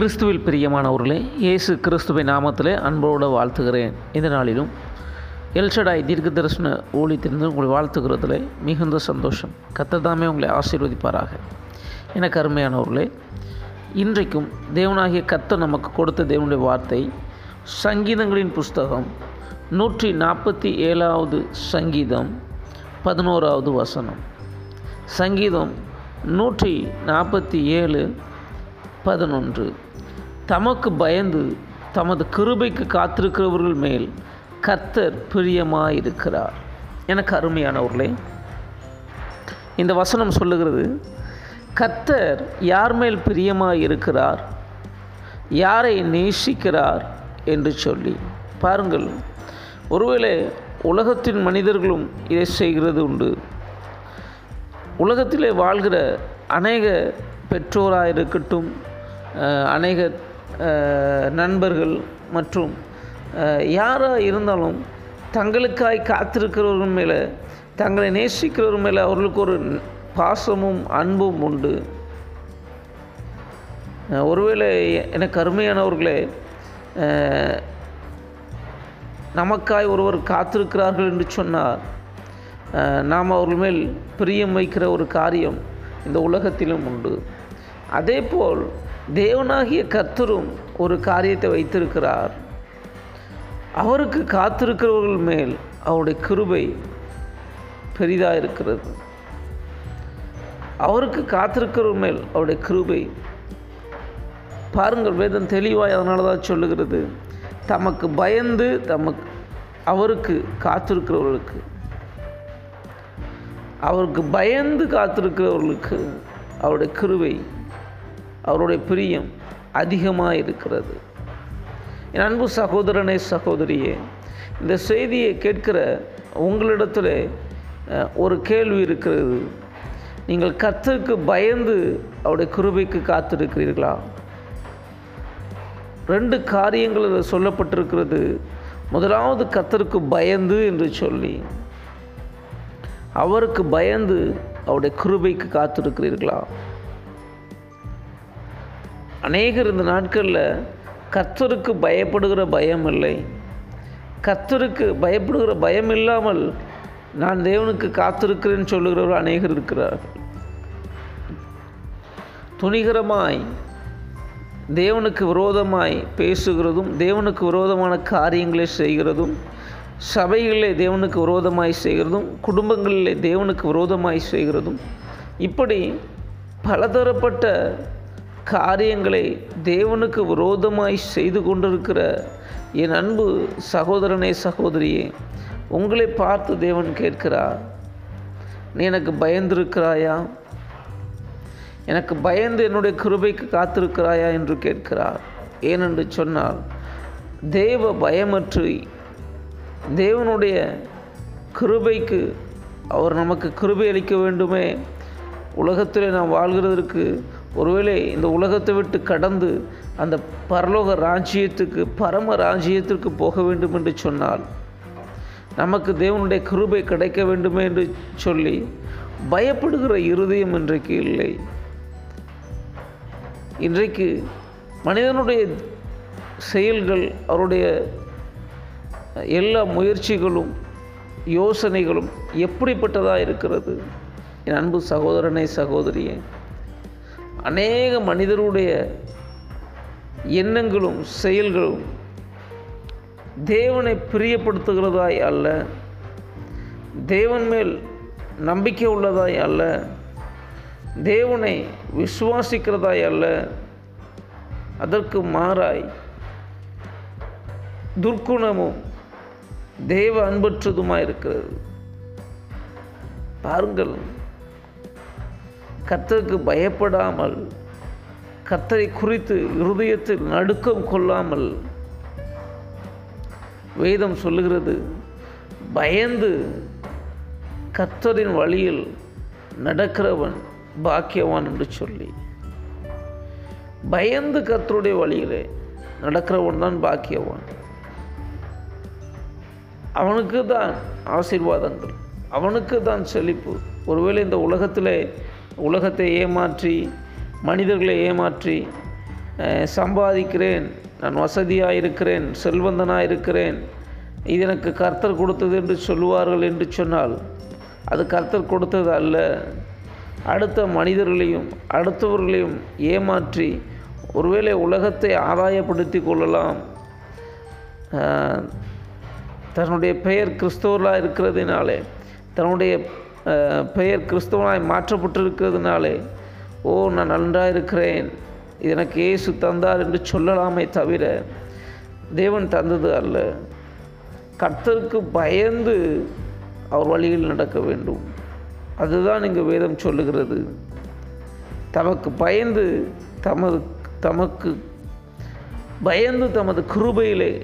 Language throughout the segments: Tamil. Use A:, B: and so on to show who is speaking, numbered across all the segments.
A: கிறிஸ்துவில் பிரியமானவர்களே இயேசு கிறிஸ்துவின் நாமத்திலே அன்போடு வாழ்த்துகிறேன். இந்த நாளிலும் எல்ஷடாய் தீர்க்க தரிசன ஊழியத்திலிருந்து உங்களை வாழ்த்துகிறதுல மிகுந்த சந்தோஷம். கத்ததாமே உங்களை ஆசீர்வதிப்பாராக. எனக்கு அருமையானவர்களே இன்றைக்கும் தேவனாகிய கத்த நமக்கு கொடுத்த தேவனுடைய வார்த்தை சங்கீதங்களின் புஸ்தகம் நூற்றி நாற்பத்தி ஏழாவது சங்கீதம் பதினோராவது வசனம். சங்கீதம் நூற்றி நாற்பத்தி ஏழு பதினொன்று. தமக்கு பயந்து தமது கிருபைக்கு காத்திருக்கிறவர்கள் மேல் கர்த்தர் பிரியமாயிருக்கிறார். எனக்கு அருமையானவர்களே இந்த வசனம் சொல்லுகிறது கர்த்தர் யார் மேல் பிரியமாக இருக்கிறார் யாரை நேசிக்கிறார்? என்று சொல்லி. பாருங்கள் ஒருவேளை உலகத்தின் மனிதர்களும் இதை செய்கிறது உண்டு. உலகத்திலே வாழ்கிற அநேக பெற்றோராக இருக்கட்டும் அநேக நண்பர்கள் மற்றும் யாராக இருந்தாலும் தங்களுக்காய் காத்திருக்கிறவர்கள் மேலே தங்களை நேசிக்கிறவர் மேலே அவர்களுக்கு ஒரு பாசமும் அன்பும் உண்டு. ஒருவேளை எனக்கு அருமையானவர்களே நமக்காய் ஒருவர் காத்திருக்கிறார்கள் என்று சொன்னார் நாம் அவர்கள் மேல் பிரியம் வைக்கிற ஒரு காரியம் இந்த உலகத்திலும் உண்டு. அதே போல் தேவனாகிய கர்த்தரும் ஒரு காரியத்தை வைத்திருக்கிறார். அவருக்கு காத்திருக்கிறவர்கள் மேல் அவருடைய கிருபை பெரிதாக இருக்கிறது. அவருக்கு காத்திருக்கிறவர் மேல் அவருடைய கிருபை. பாருங்கள் வேதம் தெளிவாய் அதனால தான் சொல்லுகிறது. தமக்கு பயந்து தமக்கு அவருக்கு காத்திருக்கிறவர்களுக்கு. அவருக்கு பயந்து காத்திருக்கிறவர்களுக்கு அவருடைய கிருவை அவருடைய பிரியம் அதிகமாக இருக்கிறது என் அன்பு சகோதரனே சகோதரியே இந்த செய்தியை கேட்கிற உங்களிடத்தில் ஒரு கேள்வி இருக்கிறது. நீங்கள் கர்த்தருக்கு பயந்து அவருடைய கிருபைக்கு காத்திருக்கிறீர்களா? ரெண்டு காரியங்கள் இதில் சொல்லப்பட்டிருக்கிறது. முதலாவது கத்தருக்கு பயந்து என்று சொல்லி அவருக்கு பயந்து அவருடைய கிருபைக்கு காத்திருக்கிறீர்களா? அநேகர் இந்த நாட்களில் கர்த்தருக்கு பயப்படுகிற பயம் இல்லை. கர்த்தருக்கு பயப்படுகிற பயம் இல்லாமல் நான் தேவனுக்கு காத்திருக்கிறேன்னு சொல்லுகிறவர் அநேகர் இருக்கிறார்கள். துணிகரமாய் தேவனுக்கு விரோதமாய் பேசுகிறதும் தேவனுக்கு விரோதமான காரியங்களை செய்கிறதும் சபைகளிலே தேவனுக்கு விரோதமாய் செய்கிறதும் குடும்பங்களிலே தேவனுக்கு விரோதமாய் செய்கிறதும் இப்படி பலதரப்பட்ட காரியங்களை தேவனுக்கு விரோதமாய் செய்து கொண்டிருக்கிற என் அன்பு சகோதரனே சகோதரியே உங்களை பார்த்து தேவன் கேட்கிறார். நீ எனக்கு பயந்திருக்கிறாயா? எனக்கு பயந்து என்னுடைய கிருபைக்கு காத்திருக்கிறாயா என்று கேட்கிறார். ஏனென்று சொன்னால் தேவ பயமற்று தேவனுடைய கிருபைக்கு அவர் நமக்கு கிருபை அளிக்க வேண்டுமே. உலகத்தில் நாம் வாழ்கிறதற்கு ஒருவேளை இந்த உலகத்தை விட்டு கடந்து அந்த பரலோக ராஜ்யத்துக்கு பரம ராஜ்யத்திற்கு போக வேண்டும் என்று சொன்னால் நமக்கு தேவனுடைய கிருபை கிடைக்க வேண்டுமே என்று சொல்லி பயப்படுகிற இருதயம் இன்றைக்கு இல்லை. இன்றைக்கு மனிதனுடைய செயல்கள் அவருடைய எல்லா முயற்சிகளும் யோசனைகளும் எப்படிப்பட்டதாக இருக்கிறது? என் அன்பு சகோதரனே சகோதரியே அநேக மனிதருடைய எண்ணங்களும் செயல்களும் தேவனை பிரியப்படுத்துகிறதாய் அல்ல. தேவன் மேல் நம்பிக்கை உள்ளதாய் அல்ல. தேவனை விசுவாசிக்கிறதாய் அல்ல. அதற்கு மாறாய் துர்க்குணமும் தேவ அன்பற்றதுமாய் இருக்கிறது. பாருங்கள் கத்தருக்கு பயப்படாமல் கத்தரை குறித்து இருதயத்தில் நடுக்கம் கொள்ளாமல் வேதம் சொல்லுகிறது பயந்து கத்தரின் வழியில் நடக்கிறவன் பாக்கியவான் என்று சொல்லி. பயந்து கத்தருடைய வழியிலே நடக்கிறவன் தான் பாக்கியவான். அவனுக்கு தான் ஆசீர்வாதங்கள் அவனுக்கு தான் செழிப்பு. ஒருவேளை இந்த உலகத்திலே உலகத்தை ஏமாற்றி மனிதர்களை ஏமாற்றி சம்பாதிக்கிறேன் நான் வசதியாக இருக்கிறேன் செல்வந்தனாக இருக்கிறேன் இது எனக்கு கர்த்தர் கொடுத்தது என்று சொல்லுவார்கள் என்று சொன்னால் அது கர்த்தர் கொடுத்தது அல்ல. அடுத்த மனிதர்களையும் அடுத்தவர்களையும் ஏமாற்றி ஒருவேளை உலகத்தை ஆதாயப்படுத்தி கொள்ளலாம். ஆஹ், தன்னுடைய பெயர் கிறிஸ்தவர்களாக இருக்கிறதுனாலே தன்னுடைய பெயர் கிறிஸ்தவனாய் மாற்றப்பட்டிருக்கிறதுனாலே ஓ நான் நன்றாக இருக்கிறேன். இது எனக்கு ஏசு தந்தார் என்று சொல்லலாமே தவிர தேவன் தந்தது அல்ல. கர்த்தருக்கு பயந்து அவர் வழியில் நடக்க வேண்டும். அதுதான் இங்கு வேதம் சொல்லுகிறது. தமக்கு பயந்து தமது தமக்கு பயந்து தமது கிருபையிலே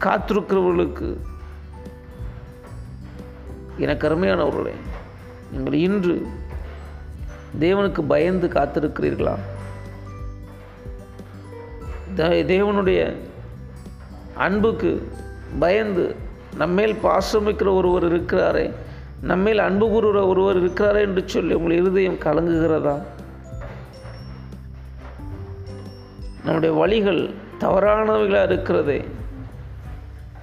A: காத்திருக்கிறவர்களுக்கு எனக்கு அருமையானவர்களே நீங்கள் இன்று தேவனுக்கு பயந்து காத்திருக்கிறீர்களா? தேவனுடைய அன்புக்கு பயந்து நம்மேல் பாசமிக்கிற ஒருவர் இருக்கிறாரே நம்மேல் அன்பு கூறுகிற ஒருவர் இருக்கிறாரே என்று சொல்லி உங்கள் இருதயம் கலங்குகிறதா? நம்முடைய வழிகள் தவறானவைகளாக இருக்கிறதே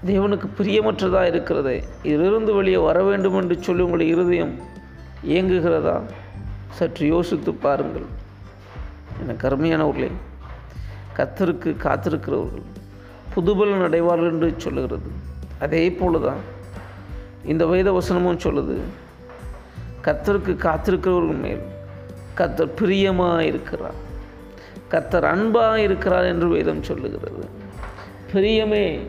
A: தேவனுக்கு பிரியமற்றதாக இருக்கிறதே. இதிலிருந்து வெளியே வர வேண்டும் என்று சொல்லி உங்களுடைய இருதயம் இயங்குகிறதா? சற்று யோசித்து பாருங்கள். எனக்கு கருமையானவர்களே. கத்தருக்கு காத்திருக்கிறவர்கள் புதுபலன் அடைவார்கள் என்று சொல்லுகிறது. அதே போல தான் இந்த வேத வசனமும் சொல்லுது. கத்தருக்கு காத்திருக்கிறவர்கள் மேல் கத்தர் பிரியமாக இருக்கிறார் கத்தர் அன்பாக இருக்கிறார் என்று வேதம் சொல்லுகிறது. பிரியமே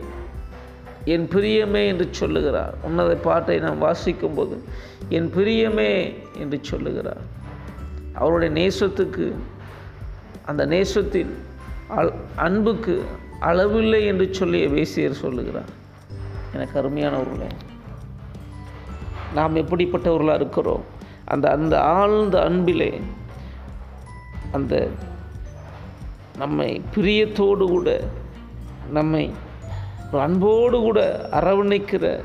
A: என் பிரியமே என்று சொல்லுகிறார். உன்னத பாட்டை நாம் வாசிக்கும்போது என் பிரியமே என்று சொல்லுகிறார். அவருடைய நேசத்துக்கு அந்த நேசத்தின் அல் அன்புக்கு அளவில்லை என்று சொல்லி வேசியர் சொல்லுகிறார். எனக்கு அருமையானவர்களே நாம் எப்படிப்பட்டவர்களாக இருக்கிறோம்? அந்த அந்த ஆழ்ந்த அன்பிலே அந்த நம்மை பிரியத்தோடு கூட நம்மை அன்போடு கூட அரவணைக்கிற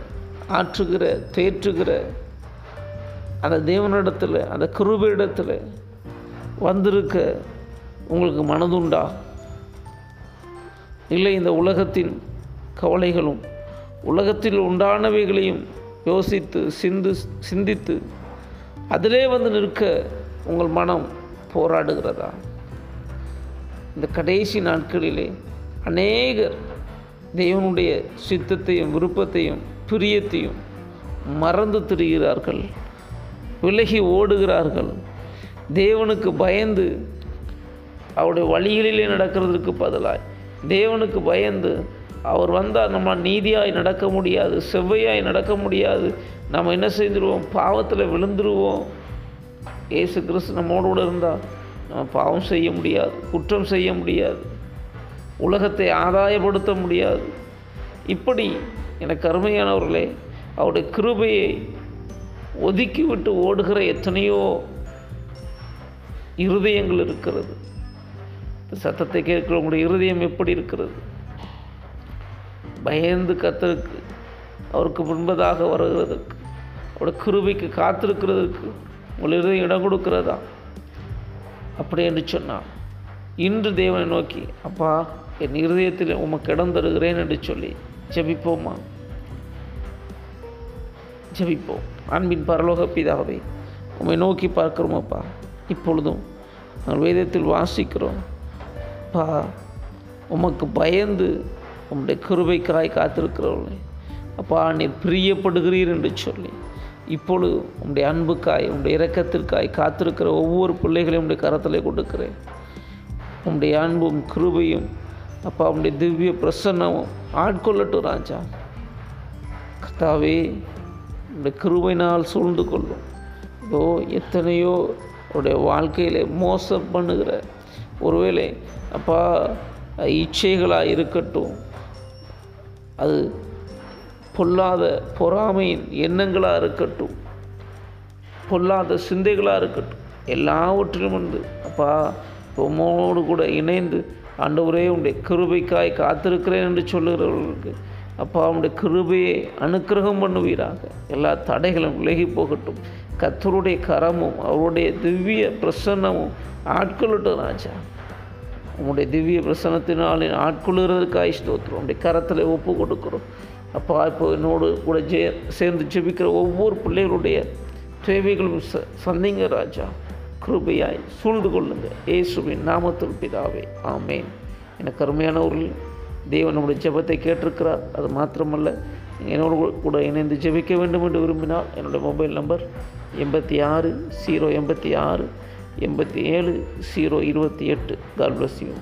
A: ஆற்றுகிற தேற்றுகிற அந்த தேவனிடத்தில் அந்த கிருபையிடத்தில் வந்திருக்க உங்களுக்கு மனதுண்டா? இல்லை இந்த உலகத்தின் கவலைகளும் உலகத்தில் உண்டானவைகளையும் யோசித்து சிந்து சிந்தித்து அதிலே வந்து நிற்க உங்கள் மனம் போராடுகிறதா? இந்த கடைசி நாட்களிலே அநேகர் தேவனுடைய சித்தத்தையும் விருப்பத்தையும் பிரியத்தையும் மறந்து திரிகிறார்கள். விலகி ஓடுகிறார்கள். தேவனுக்கு பயந்து அவருடைய வழிகளிலே நடக்கிறதுக்கு பதிலாய் தேவனுக்கு பயந்து அவர் வந்தால் நம்ம நீதியாய் நடக்க முடியாது செவ்வையாய் நடக்க முடியாது. நம்ம என்ன செய்துருவோம்? பாவத்தில் விழுந்துருவோம். ஏசு கிறிஸ்து நம்மோடு கூட இருந்தால் நம்ம பாவம் செய்ய முடியாது குற்றம் செய்ய முடியாது. உலகத்தை ஆதாயப்படுத்த முடியாது. இப்படி எனக்கு அருமையானவர்களே அவருடைய கிருபையை ஒதுக்கிவிட்டு ஓடுகிற எத்தனையோ இருதயங்கள் இருக்கிறது. இந்த சத்தத்தை கேட்கிற உங்களுடைய இருதயம் எப்படி இருக்கிறது? பயந்து கத்தருக்கு அவருக்கு முன்பதாக வருகிறதுக்கு அவருடைய கிருபைக்கு காத்திருக்கிறதுக்கு உங்கள் இருதயம் இடம் கொடுக்கிறதா? அப்படி என்று சொன்னான் இன்று தேவனை நோக்கி அப்பா என் இருதயத்தில் உமக்கு இடம் தருகிறேன் என்று சொல்லி ஜபிப்போமா? ஜெபிப்போம். அன்பின் பரலோக பிதாவே உம்மை நோக்கி பார்க்குறோமப்பா இப்பொழுதும் நாங்கள் வேதத்தில் வாசிக்கிறோம். பா உமக்கு பயந்து உம்முடைய கிருபைக்காய் காத்திருக்கிறவர்களே அப்பா நீர் பிரியப்படுகிறீர் என்று சொல்லி இப்பொழுது உம்முடைய அன்புக்காய் உம்முடைய இரக்கத்திற்காய் காத்திருக்கிற ஒவ்வொரு பிள்ளைகளையும் உடைய கரத்தில் கொடுக்கிறேன். உம்முடைய அன்பும் கிருபையும் அப்பா அவனுடைய திவ்ய பிரசன்னமும் ஆட்கொள்ளட்டும் ராஜா. கர்த்தாவே இந்த கிருவைனால் சூழ்ந்து கொள்ளும். இதோ எத்தனையோ உடைய வாழ்க்கையில் மோசம் பண்ணுகிற ஒருவேளை அப்பா இச்சைகளாக இருக்கட்டும். அது பொல்லாத பொறாமையின் எண்ணங்களாக இருக்கட்டும். பொல்லாத சிந்தைகளாக இருக்கட்டும். எல்லாவற்றிலும் வந்து அப்பா உமோடு கூட இணைந்து ஆண்டவரே உடைய கிருபைக்காய் காத்திருக்கிறேன் என்று சொல்லுகிறவர்களுக்கு அப்பா உடைய கிருபையை அனுக்கிரகம் பண்ணுவீராக. எல்லா தடைகளும் விலகி போகட்டும். கத்தருடைய கரமும் அவருடைய திவ்ய பிரசன்னமும் ஆட்கொள்ளட்டும் ராஜா. உங்களுடைய திவ்ய பிரசனத்தினால் என்னை ஆட்கொள்ளுகிறதற்காக ஸ்தோத்திரம். உடைய கரத்தில் ஒப்பு கொடுக்குறோம். அப்பா இப்போ என்னோடு கூட ஜே சேர்ந்து ஜெபிக்கிற ஒவ்வொரு பிள்ளைகளுடைய தேவைகளும் ச சந்திங்க ராஜா. கிருபையாய் சூழ்ந்து கொள்ளுங்கள் இயேசுவின் நாமத்தில் பிதாவே ஆமேன். என கருமையானவர்கள் தேவன் நம்முடைய ஜெபத்தை கேட்டிருக்கிறார். அது மாத்திரமல்ல என்னோட என்னோடு கூட இணைந்து ஜெபிக்க வேண்டும் என்று விரும்பினால் என்னுடைய மொபைல் நம்பர் எண்பத்தி ஆறு ஜீரோ எண்பத்தி ஆறு எண்பத்தி ஏழு ஜீரோ இருபத்தி எட்டு. God bless you